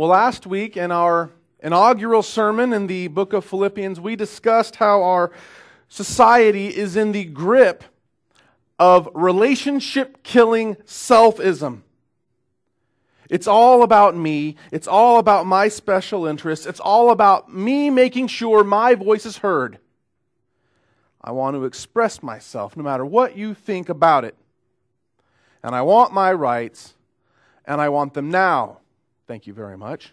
Well, last week in our inaugural sermon in the book of Philippians, we discussed how our society is in the grip of relationship killing selfism. It's all about me. It's all about my special interests. It's all about me making sure my voice is heard. I want to express myself no matter what you think about it. And I want my rights, and I want them now. Thank you very much.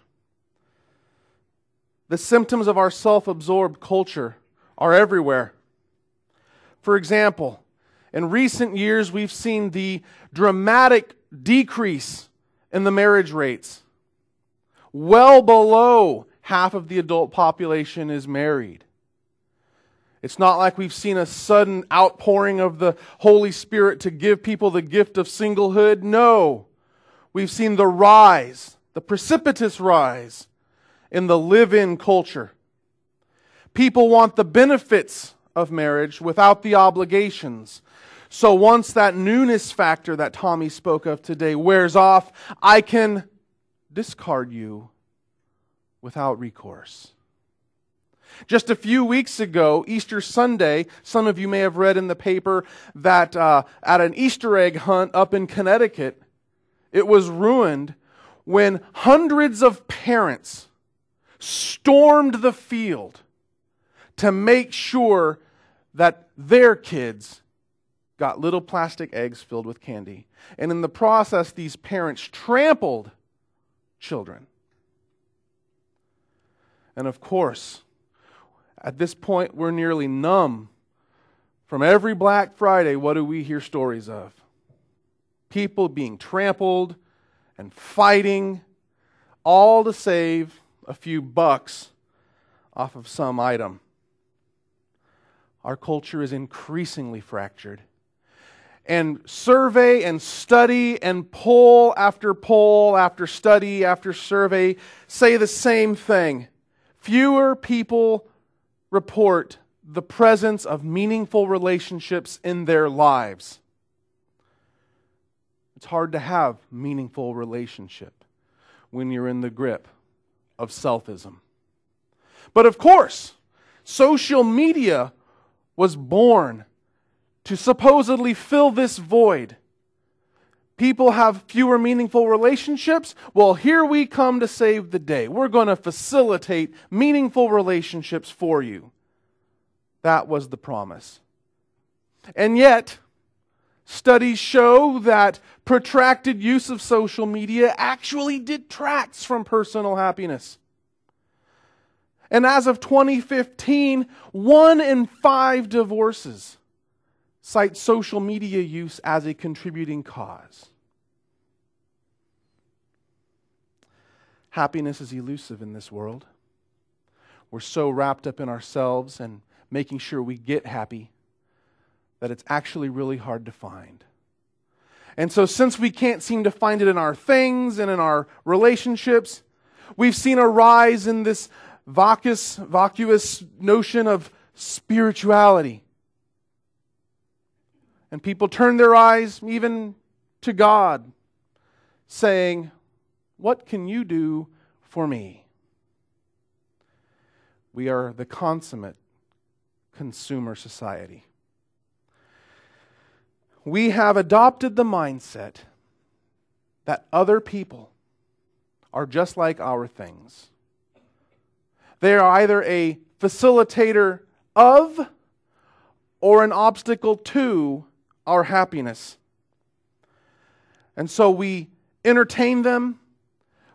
The symptoms of our self absorbed culture are everywhere. For example, in recent years, we've seen the dramatic decrease in the marriage rates. Well below half of the adult population is married. It's not like we've seen a sudden outpouring of the Holy Spirit to give people the gift of singlehood. No. We've seen the rise, the precipitous rise in the live in culture. People want the benefits of marriage without the obligations. So once that newness factor that Tommy spoke of today wears off, I can discard you without recourse. Just a few weeks ago, Easter Sunday, some of you may have read in the paper that uh, at an Easter egg hunt up in Connecticut, it was ruined when hundreds of parents stormed the field to make sure that their kids got little plastic eggs filled with candy. And in the process, these parents trampled children. And of course, at this point, we're nearly numb. From every Black Friday, what do we hear stories of? People being trampled and fighting, all to save a few bucks off of some item. Our culture is increasingly fractured. And survey and study and poll after poll after study after survey say the same thing. Fewer people report the presence of meaningful relationships in their lives. It's hard to have meaningful relationship when you're in the grip of selfism. But of course, social media was born to supposedly fill this void. People have fewer meaningful relationships. Well, here we come to save the day. We're going to facilitate meaningful relationships for you. That was the promise. And yet, studies show that protracted use of social media actually detracts from personal happiness. And as of 2015, one in five divorces cite social media use as a contributing cause. Happiness is elusive in this world. We're so wrapped up in ourselves and making sure we get happy that it's actually really hard to find. And so, since we can't seem to find it in our things and in our relationships, we've seen a rise in this vacuous, vacuous notion of spirituality. And people turn their eyes even to God, saying, What can you do for me? We are the consummate consumer society. We have adopted the mindset that other people are just like our things. They are either a facilitator of or an obstacle to our happiness. And so we entertain them,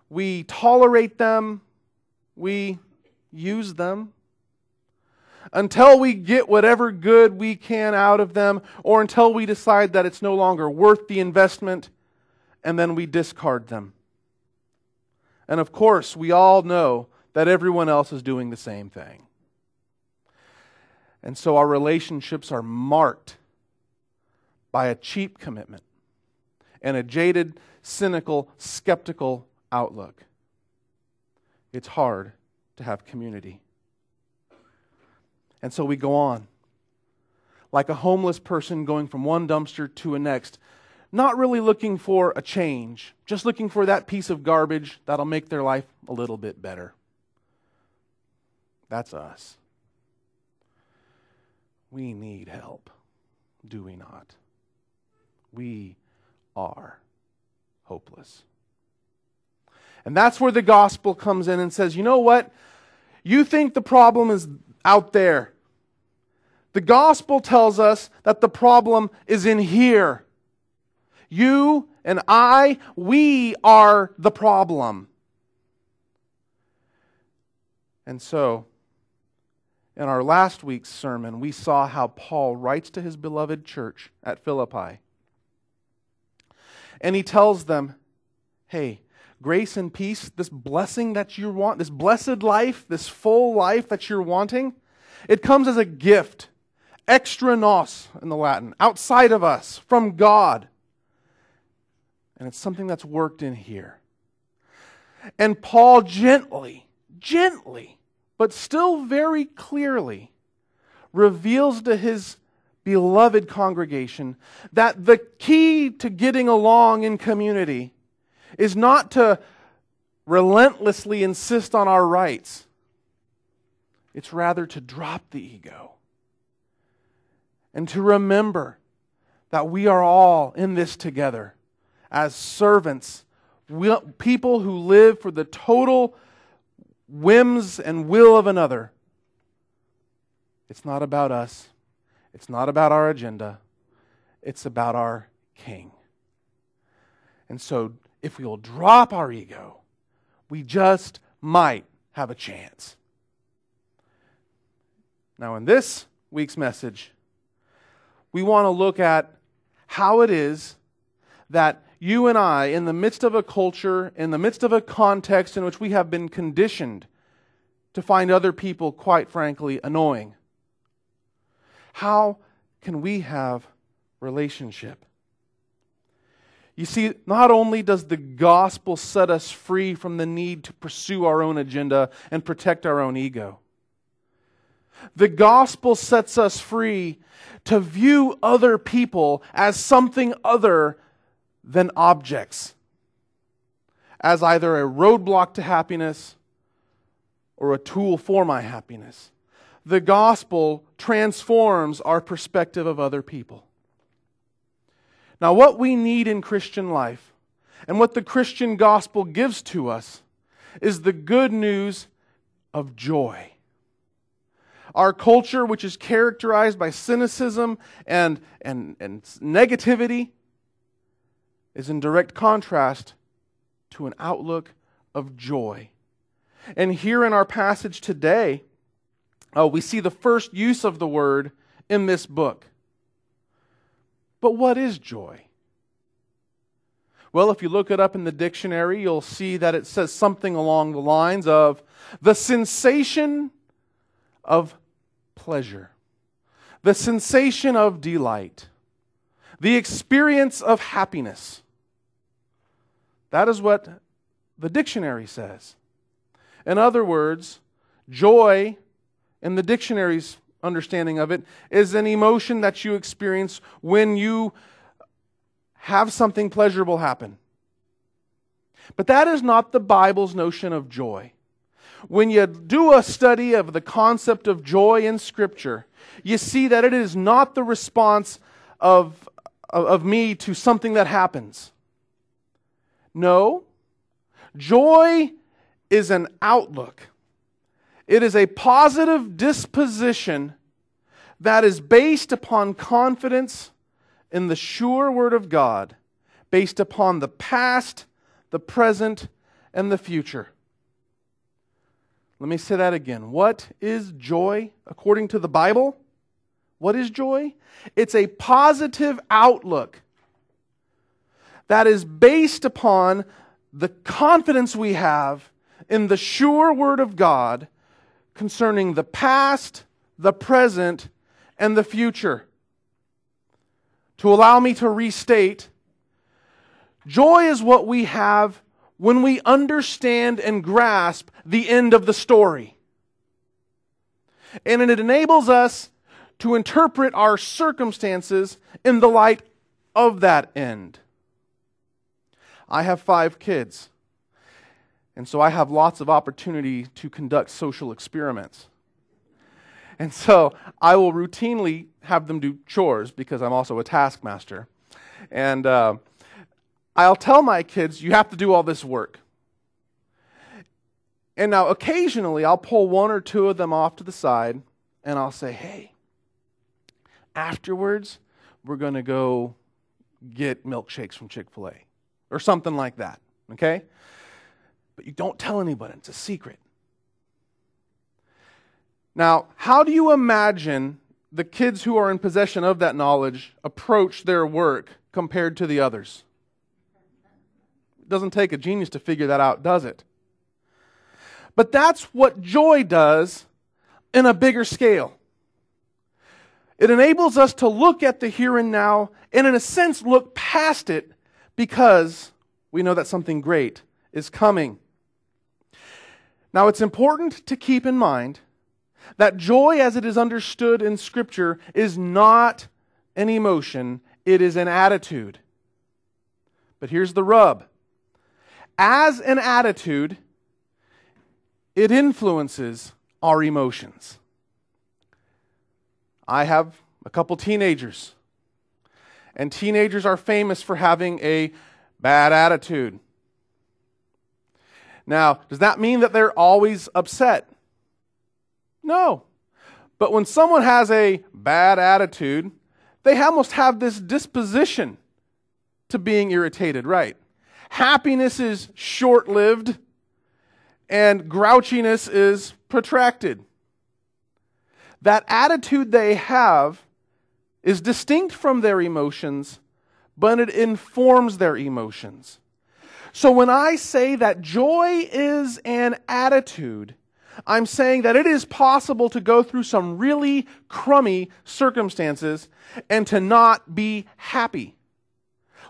we tolerate them, we use them until we get whatever good we can out of them, or until we decide that it's no longer worth the investment, and then we discard them. And of course, we all know that everyone else is doing the same thing. And so our relationships are marked by a cheap commitment and a jaded, cynical, skeptical outlook. It's hard to have community. And so we go on. Like a homeless person going from one dumpster to a next, not really looking for a change, just looking for that piece of garbage that'll make their life a little bit better. That's us. We need help, do we not? We are hopeless. And that's where the gospel comes in and says, you know what? You think the problem is out there. The gospel tells us that the problem is in here. You and I, we are the problem. And so, in our last week's sermon, we saw how Paul writes to his beloved church at Philippi. And he tells them, hey, grace and peace, this blessing that you want, this blessed life, this full life that you're wanting, it comes as a gift, extra nos in the Latin, outside of us, from God. And it's something that's worked in here. And Paul gently, gently, but still very clearly reveals to his beloved congregation that the key to getting along in community is not to relentlessly insist on our rights, it's rather to drop the ego and to remember that we are all in this together as servants, people who live for the total whims and will of another. It's not about us. It's not about our agenda. It's about our King. And so if we will drop our ego, we just might have a chance. Now, in this week's message, we want to look at how it is that you and I, in the midst of a culture, in the midst of a context in which we have been conditioned to find other people, quite frankly, annoying, how can we have relationship? You see, not only does the gospel set us free from the need to pursue our own agenda and protect our own ego, the gospel sets us free to view other people as something other than objects, as either a roadblock to happiness or a tool for my happiness. The gospel transforms our perspective of other people. Now, what we need in Christian life and what the Christian gospel gives to us is the good news of joy. Our culture, which is characterized by cynicism and, and, and negativity, is in direct contrast to an outlook of joy. And here in our passage today, uh, we see the first use of the word in this book. But what is joy? Well, if you look it up in the dictionary, you'll see that it says something along the lines of the sensation of pleasure, the sensation of delight, the experience of happiness. That is what the dictionary says. In other words, joy in the dictionary's understanding of it is an emotion that you experience when you have something pleasurable happen. But that is not the Bible's notion of joy. When you do a study of the concept of joy in Scripture, you see that it is not the response of, of, of me to something that happens. No, joy is an outlook it is a positive disposition that is based upon confidence in the sure Word of God, based upon the past, the present, and the future. Let me say that again. What is joy according to the Bible? What is joy? It's a positive outlook that is based upon the confidence we have in the sure Word of God concerning the past, the present, and the future. To allow me to restate, joy is what we have when we understand and grasp the end of the story. And it enables us to interpret our circumstances in the light of that end. I have five kids, and so I have lots of opportunity to conduct social experiments. And so I will routinely have them do chores because I'm also a taskmaster. And uh, I'll tell my kids, you have to do all this work. And now occasionally I'll pull one or two of them off to the side and I'll say, hey, afterwards, we're going to go get milkshakes from Chick fil A or something like that. Okay? But you don't tell anybody, it's a secret. Now, how do you imagine the kids who are in possession of that knowledge approach their work compared to the others? Doesn't take a genius to figure that out, does it? But that's what joy does in a bigger scale. It enables us to look at the here and now and, in a sense, look past it because we know that something great is coming. Now, it's important to keep in mind that joy, as it is understood in Scripture, is not an emotion, it is an attitude. But here's the rub as an attitude, it influences our emotions. I have a couple teenagers, and teenagers are famous for having a bad attitude. Now, does that mean that they're always upset? No. But when someone has a bad attitude, they almost have this disposition to being irritated, right? Happiness is short lived, and grouchiness is protracted. That attitude they have is distinct from their emotions, but it informs their emotions. So when I say that joy is an attitude, I'm saying that it is possible to go through some really crummy circumstances and to not be happy.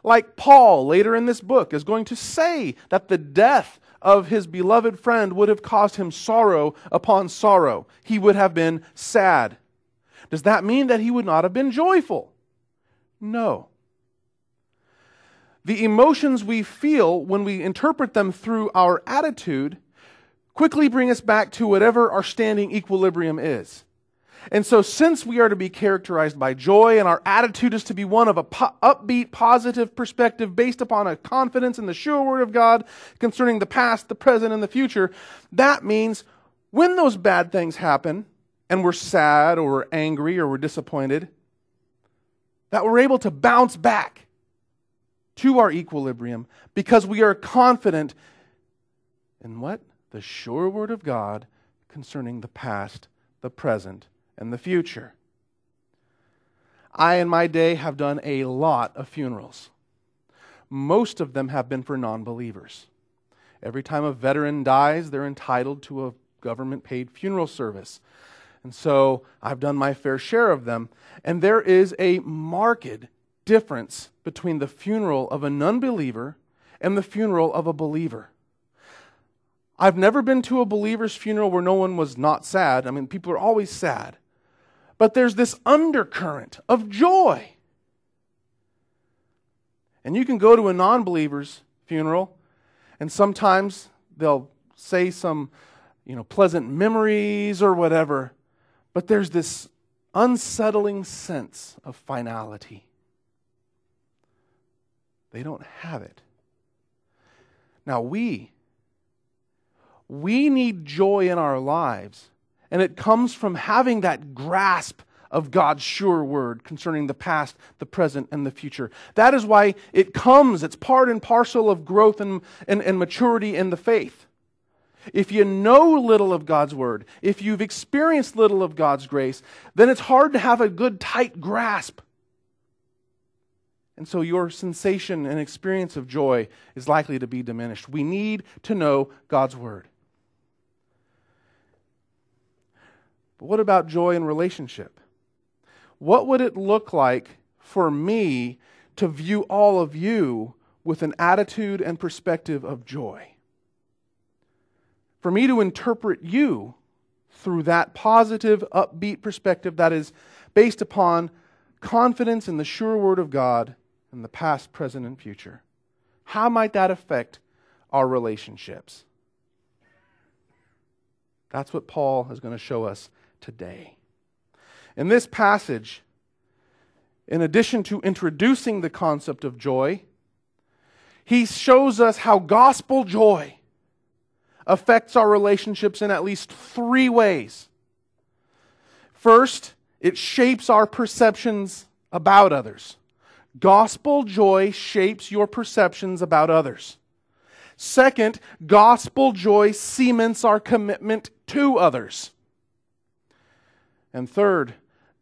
Like Paul later in this book is going to say that the death of his beloved friend would have caused him sorrow upon sorrow. He would have been sad. Does that mean that he would not have been joyful? No. The emotions we feel when we interpret them through our attitude quickly bring us back to whatever our standing equilibrium is. And so, since we are to be characterized by joy and our attitude is to be one of a po- upbeat, positive perspective based upon a confidence in the sure word of God concerning the past, the present, and the future, that means when those bad things happen and we're sad or we're angry or we're disappointed, that we're able to bounce back to our equilibrium because we are confident in what? The sure word of God concerning the past, the present, and the future. I, in my day, have done a lot of funerals. Most of them have been for non believers. Every time a veteran dies, they're entitled to a government paid funeral service. And so I've done my fair share of them. And there is a marked difference between the funeral of a non believer and the funeral of a believer. I've never been to a believer's funeral where no one was not sad. I mean, people are always sad but there's this undercurrent of joy. And you can go to a non believer's funeral, and sometimes they'll say some you know, pleasant memories or whatever, but there's this unsettling sense of finality. They don't have it. Now, we, we need joy in our lives and it comes from having that grasp of God's sure word concerning the past, the present, and the future. That is why it comes, it's part and parcel of growth and, and, and maturity in the faith. If you know little of God's word, if you've experienced little of God's grace, then it's hard to have a good, tight grasp. And so your sensation and experience of joy is likely to be diminished. We need to know God's word. But what about joy in relationship? What would it look like for me to view all of you with an attitude and perspective of joy? For me to interpret you through that positive, upbeat perspective that is based upon confidence in the sure word of God in the past, present, and future. How might that affect our relationships? That's what Paul is going to show us today. In this passage, in addition to introducing the concept of joy, he shows us how gospel joy affects our relationships in at least three ways. First, it shapes our perceptions about others. Gospel joy shapes your perceptions about others. Second, gospel joy cements our commitment to others. And third,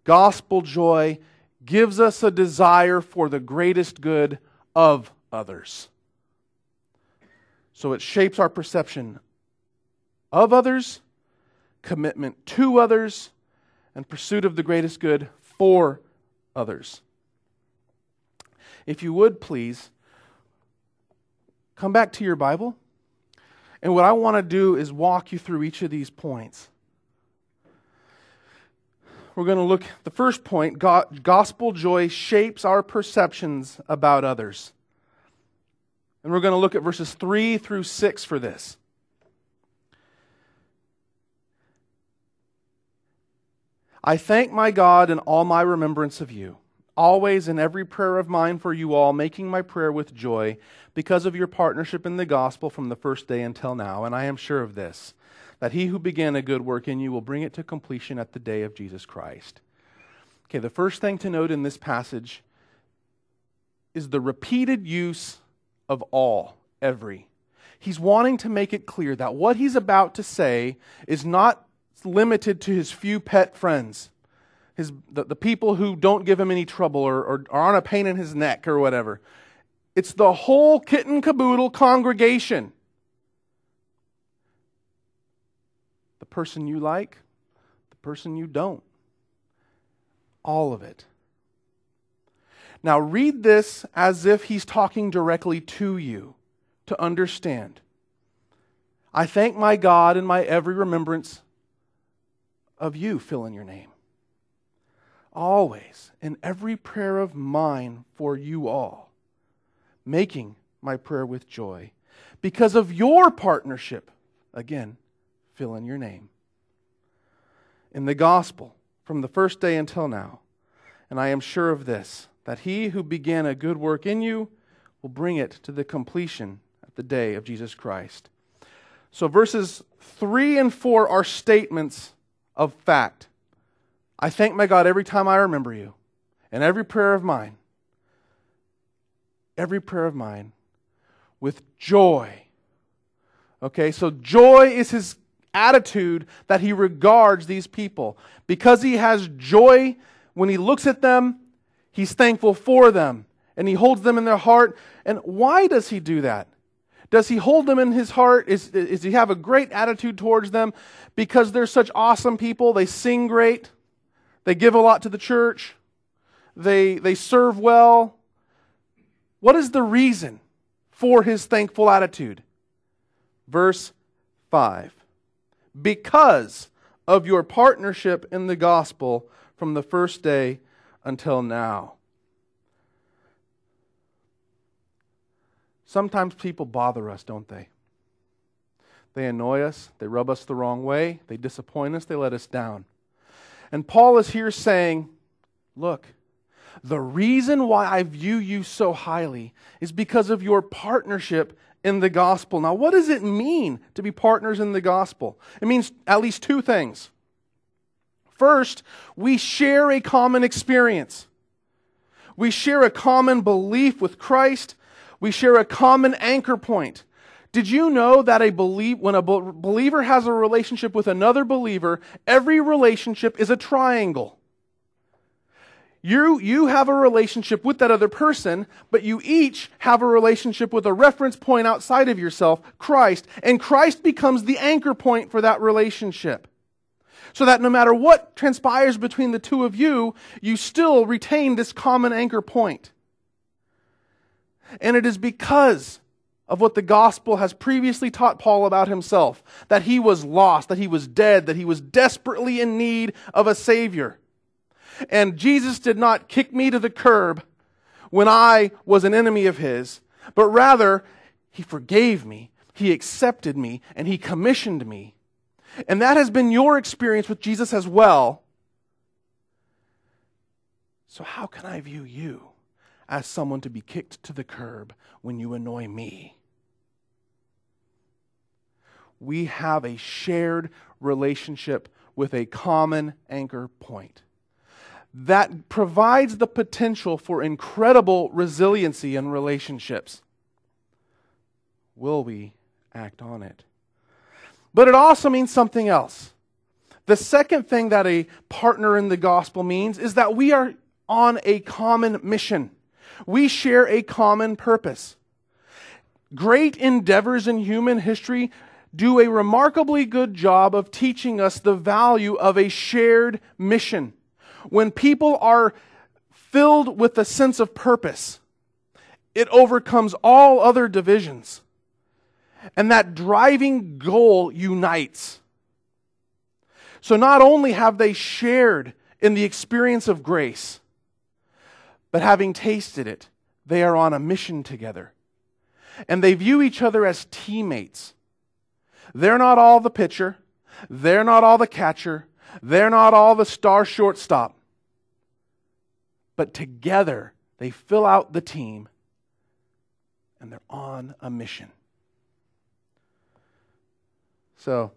gospel joy gives us a desire for the greatest good of others. So it shapes our perception of others, commitment to others, and pursuit of the greatest good for others. If you would please, come back to your Bible. And what I want to do is walk you through each of these points. We're going to look, the first point gospel joy shapes our perceptions about others. And we're going to look at verses 3 through 6 for this. I thank my God in all my remembrance of you, always in every prayer of mine for you all, making my prayer with joy because of your partnership in the gospel from the first day until now. And I am sure of this, that he who began a good work in you will bring it to completion at the day of Jesus Christ. Okay, the first thing to note in this passage is the repeated use of all, every. He's wanting to make it clear that what he's about to say is not limited to his few pet friends, his, the, the people who don't give him any trouble or, or, or aren't a pain in his neck or whatever. It's the whole kitten caboodle congregation. Person you like, the person you don't. All of it. Now, read this as if he's talking directly to you to understand. I thank my God in my every remembrance of you fill in your name. Always, in every prayer of mine for you all, making my prayer with joy because of your partnership. Again, fill in your name. In the gospel, from the first day until now, and I am sure of this, that he who began a good work in you will bring it to the completion at the day of Jesus Christ. So, verses 3 and 4 are statements of fact. I thank my God every time I remember you, and every prayer of mine, every prayer of mine, with joy. Okay, so joy is his attitude that he regards these people. Because he has joy when he looks at them, he's thankful for them, and he holds them in their heart. And why does he do that? Does he hold them in his heart? Is, is he have a great attitude towards them because they're such awesome people? They sing great. They give a lot to the church. They, they serve well. What is the reason for his thankful attitude? Verse 5 Because of your partnership in the gospel from the first day until now. Sometimes people bother us, don't they? They annoy us, they rub us the wrong way, they disappoint us, they let us down. And Paul is here saying, Look, the reason why I view you so highly is because of your partnership in the gospel. Now, what does it mean to be partners in the gospel? It means at least two things. First, we share a common experience. We share a common belief with Christ we share a common anchor point. Did you know that a believe, when a believer has a relationship with another believer, every relationship is a triangle? You, you have a relationship with that other person, but you each have a relationship with a reference point outside of yourself, Christ, and Christ becomes the anchor point for that relationship. So that no matter what transpires between the two of you, you still retain this common anchor point. And it is because of what the gospel has previously taught Paul about himself that he was lost, that he was dead, that he was desperately in need of a Savior. And Jesus did not kick me to the curb when I was an enemy of his, but rather he forgave me, he accepted me, and he commissioned me. And that has been your experience with Jesus as well. So, how can I view you as someone to be kicked to the curb when you annoy me? We have a shared relationship with a common anchor point that provides the potential for incredible resiliency in relationships. Will we act on it? But it also means something else. The second thing that a partner in the gospel means is that we are on a common mission. We share a common purpose. Great endeavors in human history do a remarkably good job of teaching us the value of a shared mission. When people are filled with a sense of purpose, it overcomes all other divisions. And that driving goal unites. So not only have they shared in the experience of grace, but having tasted it, they are on a mission together. And they view each other as teammates. They're not all the pitcher, they're not all the catcher, they're not all the star shortstop. But together, they fill out the team and they're on a mission. So,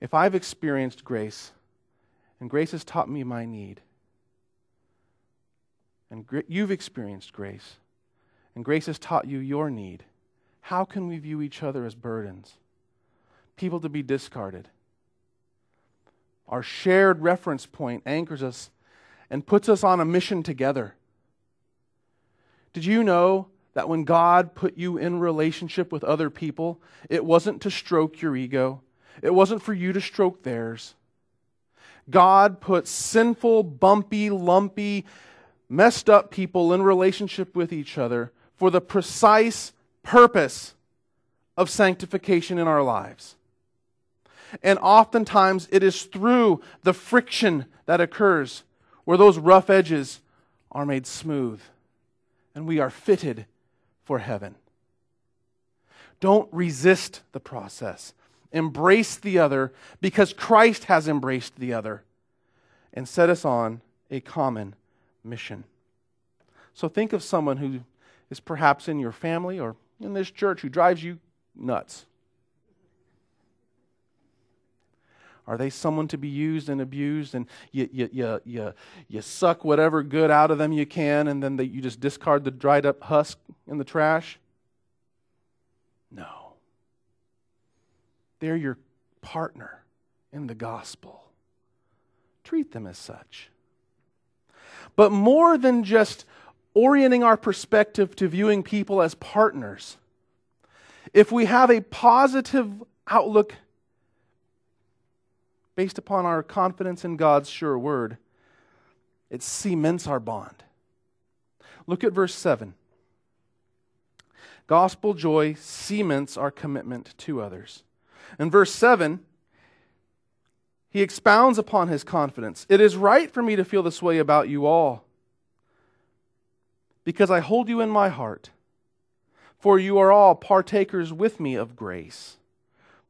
if I've experienced grace, and grace has taught me my need, and you've experienced grace, and grace has taught you your need, how can we view each other as burdens? People to be discarded. Our shared reference point anchors us and puts us on a mission together. Did you know that when God put you in relationship with other people, it wasn't to stroke your ego, it wasn't for you to stroke theirs. God put sinful, bumpy, lumpy, messed up people in relationship with each other for the precise purpose of sanctification in our lives. And oftentimes it is through the friction that occurs where those rough edges are made smooth and we are fitted for heaven. Don't resist the process. Embrace the other because Christ has embraced the other and set us on a common mission. So think of someone who is perhaps in your family or in this church who drives you nuts. Are they someone to be used and abused and you, you, you, you, you suck whatever good out of them you can and then they, you just discard the dried up husk in the trash? No. They're your partner in the gospel. Treat them as such. But more than just orienting our perspective to viewing people as partners, if we have a positive outlook based upon our confidence in God's sure word, it cements our bond. Look at verse 7. Gospel joy cements our commitment to others. In verse 7, he expounds upon his confidence. It is right for me to feel this way about you all, because I hold you in my heart, for you are all partakers with me of grace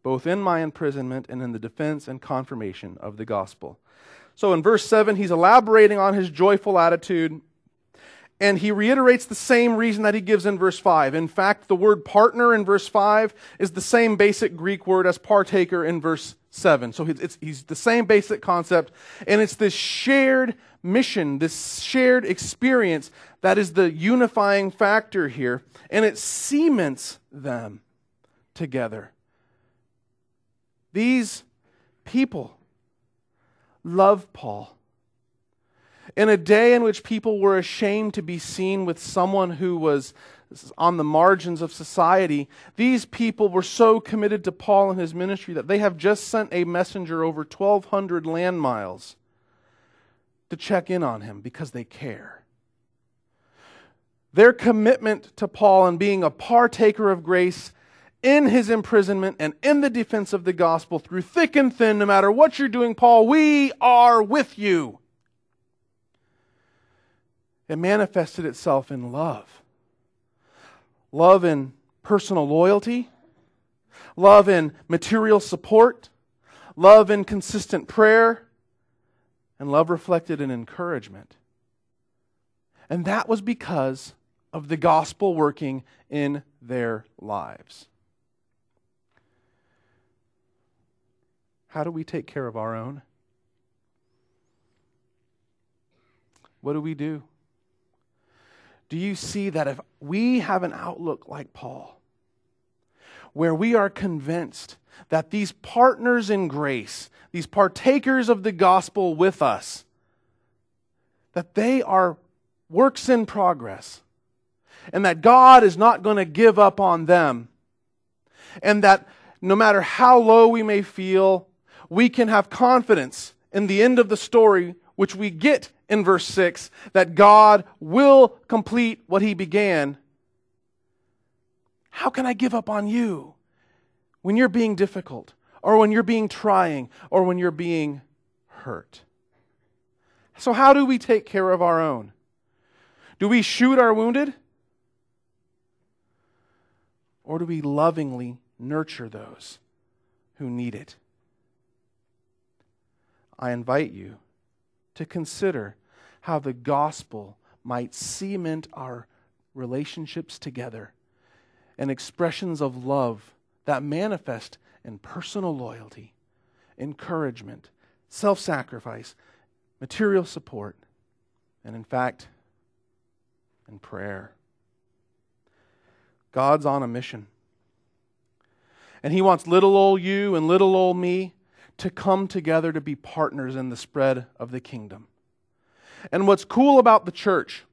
both in my imprisonment and in the defense and confirmation of the gospel. So in verse 7, he's elaborating on his joyful attitude, and he reiterates the same reason that he gives in verse 5. In fact, the word partner in verse 5 is the same basic Greek word as partaker in verse 7. So it's, he's the same basic concept, and it's this shared mission, this shared experience that is the unifying factor here, and it cements them together. These people love Paul. In a day in which people were ashamed to be seen with someone who was on the margins of society, these people were so committed to Paul and his ministry that they have just sent a messenger over 1,200 land miles to check in on him because they care. Their commitment to Paul and being a partaker of grace in his imprisonment and in the defense of the gospel through thick and thin, no matter what you're doing, Paul, we are with you. it manifested itself in love. Love in personal loyalty, love in material support, love in consistent prayer, and love reflected in encouragement. And that was because of the gospel working in their lives. How do we take care of our own? What do we do? Do you see that if we have an outlook like Paul, where we are convinced that these partners in grace, these partakers of the gospel with us, that they are works in progress, and that God is not going to give up on them, and that no matter how low we may feel, we can have confidence in the end of the story, which we get in verse 6, that God will complete what he began. How can I give up on you when you're being difficult, or when you're being trying, or when you're being hurt? So, how do we take care of our own? Do we shoot our wounded? Or do we lovingly nurture those who need it? I invite you to consider how the gospel might cement our relationships together and expressions of love that manifest in personal loyalty, encouragement, self sacrifice, material support, and in fact, in prayer. God's on a mission. And He wants little old you and little old me to come together to be partners in the spread of the kingdom. And what's cool about the church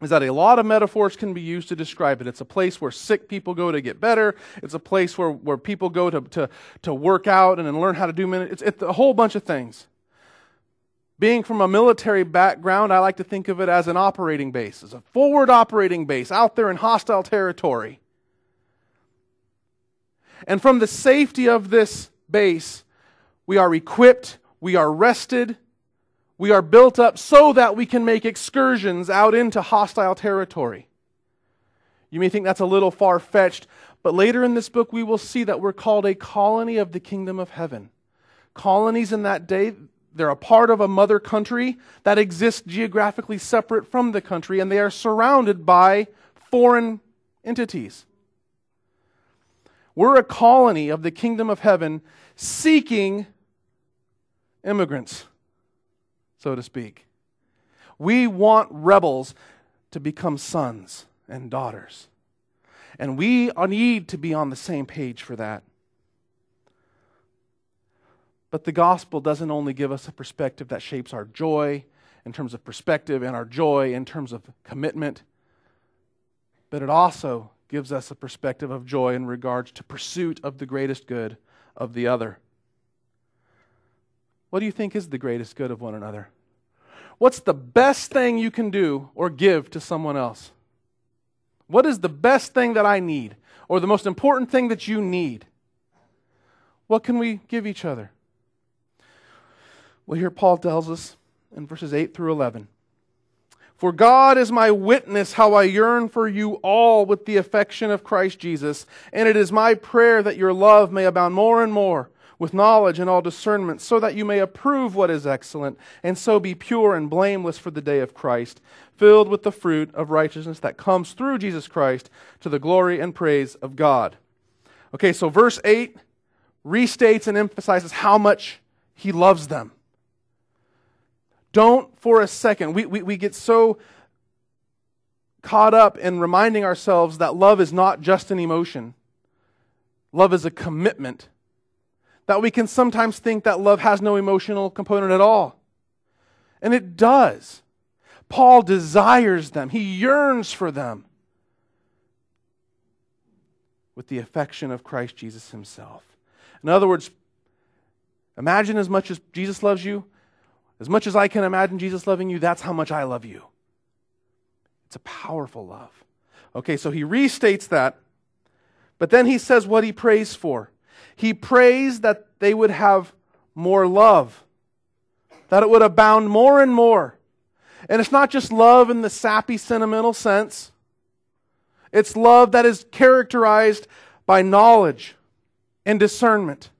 is that a lot of metaphors can be used to describe it. It's a place where sick people go to get better. It's a place where, where people go to, to, to work out and learn how to do minutes. It's, it's a whole bunch of things. Being from a military background, I like to think of it as an operating base, as a forward operating base out there in hostile territory. And from the safety of this base, we are equipped, we are rested, we are built up so that we can make excursions out into hostile territory. You may think that's a little far fetched, but later in this book we will see that we're called a colony of the kingdom of heaven. Colonies in that day, they're a part of a mother country that exists geographically separate from the country, and they are surrounded by foreign entities. We're a colony of the kingdom of heaven seeking immigrants, so to speak. We want rebels to become sons and daughters. And we need to be on the same page for that. But the gospel doesn't only give us a perspective that shapes our joy in terms of perspective and our joy in terms of commitment, but it also gives us a perspective of joy in regards to pursuit of the greatest good of the other. What do you think is the greatest good of one another? What's the best thing you can do or give to someone else? What is the best thing that I need or the most important thing that you need? What can we give each other? Well, here Paul tells us in verses 8 through 11 For God is my witness how I yearn for you all with the affection of Christ Jesus, and it is my prayer that your love may abound more and more with knowledge and all discernment, so that you may approve what is excellent, and so be pure and blameless for the day of Christ, filled with the fruit of righteousness that comes through Jesus Christ to the glory and praise of God. Okay, so verse 8 restates and emphasizes how much he loves them. Don't for a second, we, we, we get so caught up in reminding ourselves that love is not just an emotion, love is a commitment that we can sometimes think that love has no emotional component at all. And it does. Paul desires them, he yearns for them with the affection of Christ Jesus himself. In other words, imagine as much as Jesus loves you, as much as I can imagine Jesus loving you, that's how much I love you. It's a powerful love. Okay, so he restates that, but then he says what he prays for. He prays that they would have more love, that it would abound more and more. And it's not just love in the sappy, sentimental sense, it's love that is characterized by knowledge and discernment.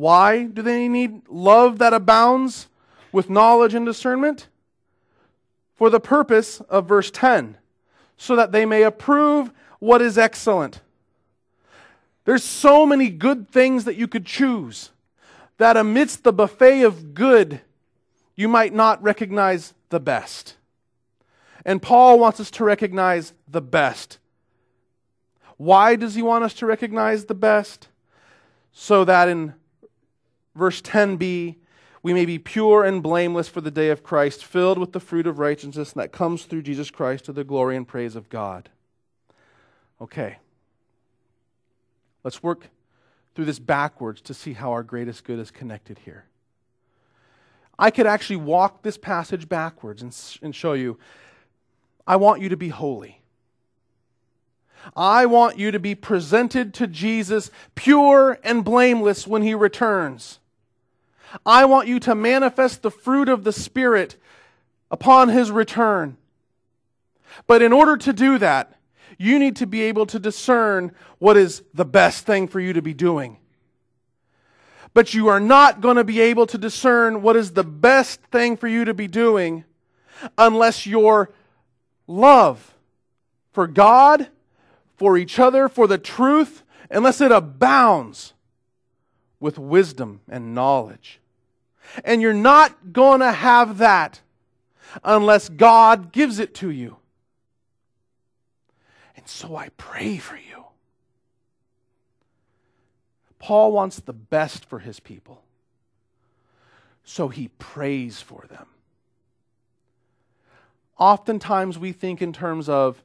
Why do they need love that abounds with knowledge and discernment? For the purpose of verse 10, so that they may approve what is excellent. There's so many good things that you could choose that amidst the buffet of good, you might not recognize the best. And Paul wants us to recognize the best. Why does he want us to recognize the best? So that in verse 10b, we may be pure and blameless for the day of Christ, filled with the fruit of righteousness that comes through Jesus Christ to the glory and praise of God. Okay. Let's work through this backwards to see how our greatest good is connected here. I could actually walk this passage backwards and, and show you I want you to be holy. I want you to be presented to Jesus pure and blameless when he returns. I want you to manifest the fruit of the Spirit upon his return. But in order to do that, you need to be able to discern what is the best thing for you to be doing. But you are not going to be able to discern what is the best thing for you to be doing unless your love for God, for each other, for the truth, unless it abounds with wisdom and knowledge. And you're not going to have that unless God gives it to you. And so I pray for you. Paul wants the best for his people. So he prays for them. Oftentimes we think in terms of,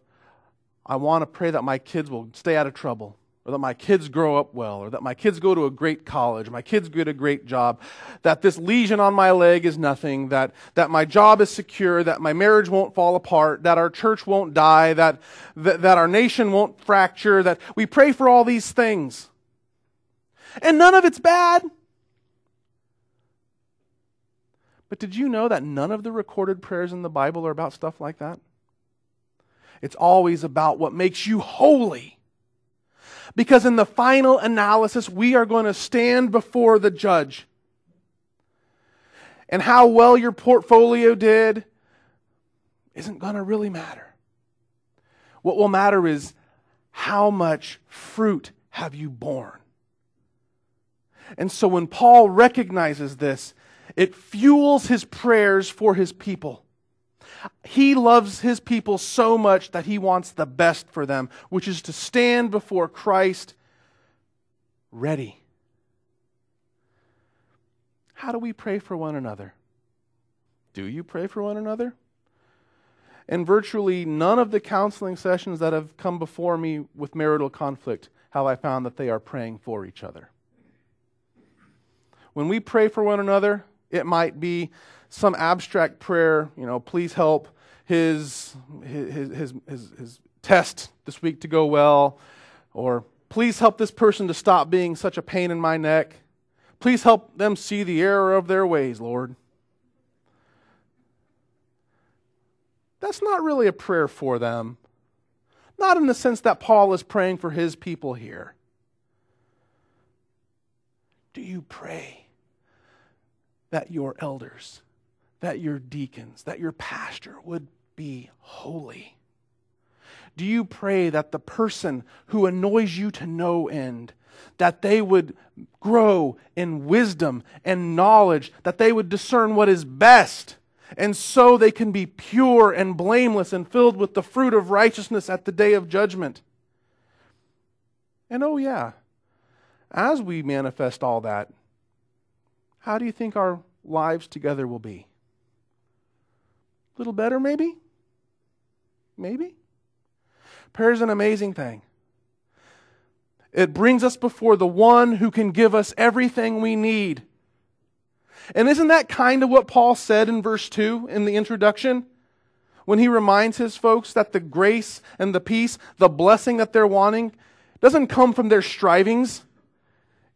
I want to pray that my kids will stay out of trouble or that my kids grow up well, or that my kids go to a great college, my kids get a great job, that this lesion on my leg is nothing, that, that my job is secure, that my marriage won't fall apart, that our church won't die, that, that, that our nation won't fracture, that we pray for all these things. And none of it's bad. But did you know that none of the recorded prayers in the Bible are about stuff like that? It's always about what makes you holy because in the final analysis, we are going to stand before the judge. And how well your portfolio did isn't going to really matter. What will matter is how much fruit have you borne? And so when Paul recognizes this, it fuels his prayers for his people. He loves his people so much that he wants the best for them, which is to stand before Christ ready. How do we pray for one another? Do you pray for one another? And virtually none of the counseling sessions that have come before me with marital conflict have I found that they are praying for each other. When we pray for one another, it might be some abstract prayer, you know, please help his, his, his, his, his test this week to go well, or please help this person to stop being such a pain in my neck. Please help them see the error of their ways, Lord. That's not really a prayer for them. Not in the sense that Paul is praying for his people here. Do you pray that your elders that your deacons, that your pastor would be holy? Do you pray that the person who annoys you to no end, that they would grow in wisdom and knowledge, that they would discern what is best, and so they can be pure and blameless and filled with the fruit of righteousness at the day of judgment? And oh, yeah, as we manifest all that, how do you think our lives together will be? A little better, maybe? Maybe? Prayer is an amazing thing. It brings us before the one who can give us everything we need. And isn't that kind of what Paul said in verse 2 in the introduction? When he reminds his folks that the grace and the peace, the blessing that they're wanting, doesn't come from their strivings,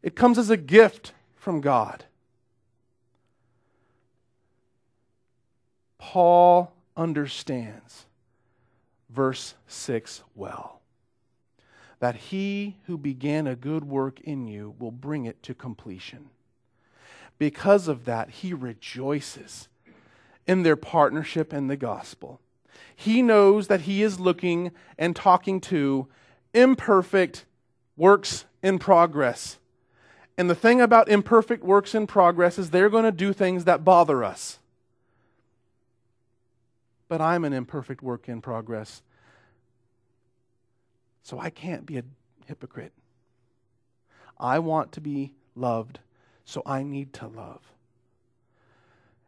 it comes as a gift from God. Paul understands verse 6 well that he who began a good work in you will bring it to completion. Because of that, he rejoices in their partnership in the gospel. He knows that he is looking and talking to imperfect works in progress. And the thing about imperfect works in progress is they're going to do things that bother us. But I'm an imperfect work in progress. So I can't be a hypocrite. I want to be loved, so I need to love.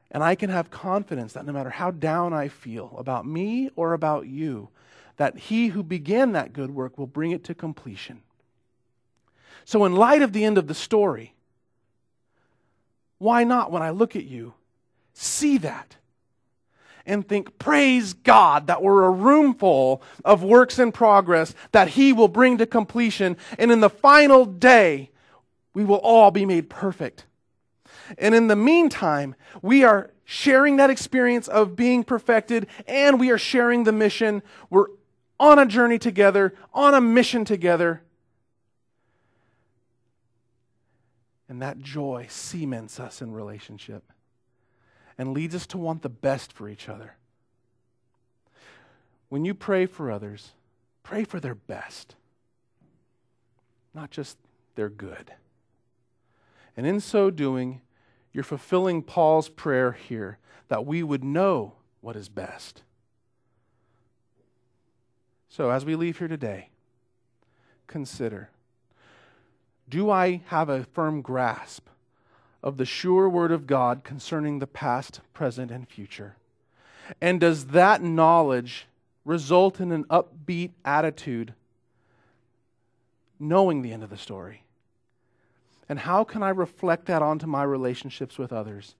And I can have confidence that no matter how down I feel about me or about you, that he who began that good work will bring it to completion. So, in light of the end of the story, why not, when I look at you, see that and think, Praise God that we're a room full of works in progress that He will bring to completion. And in the final day, we will all be made perfect. And in the meantime, we are sharing that experience of being perfected and we are sharing the mission. We're on a journey together, on a mission together. And that joy cements us in relationship and leads us to want the best for each other. When you pray for others, pray for their best, not just their good. And in so doing, you're fulfilling Paul's prayer here that we would know what is best. So, as we leave here today, consider do I have a firm grasp of the sure word of God concerning the past, present, and future? And does that knowledge result in an upbeat attitude, knowing the end of the story? And how can I reflect that onto my relationships with others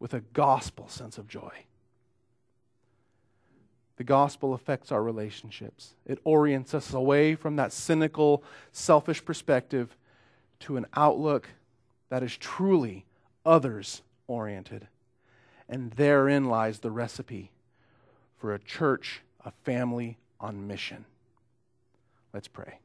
with a gospel sense of joy? The gospel affects our relationships. It orients us away from that cynical, selfish perspective to an outlook that is truly others oriented. And therein lies the recipe for a church, a family on mission. Let's pray.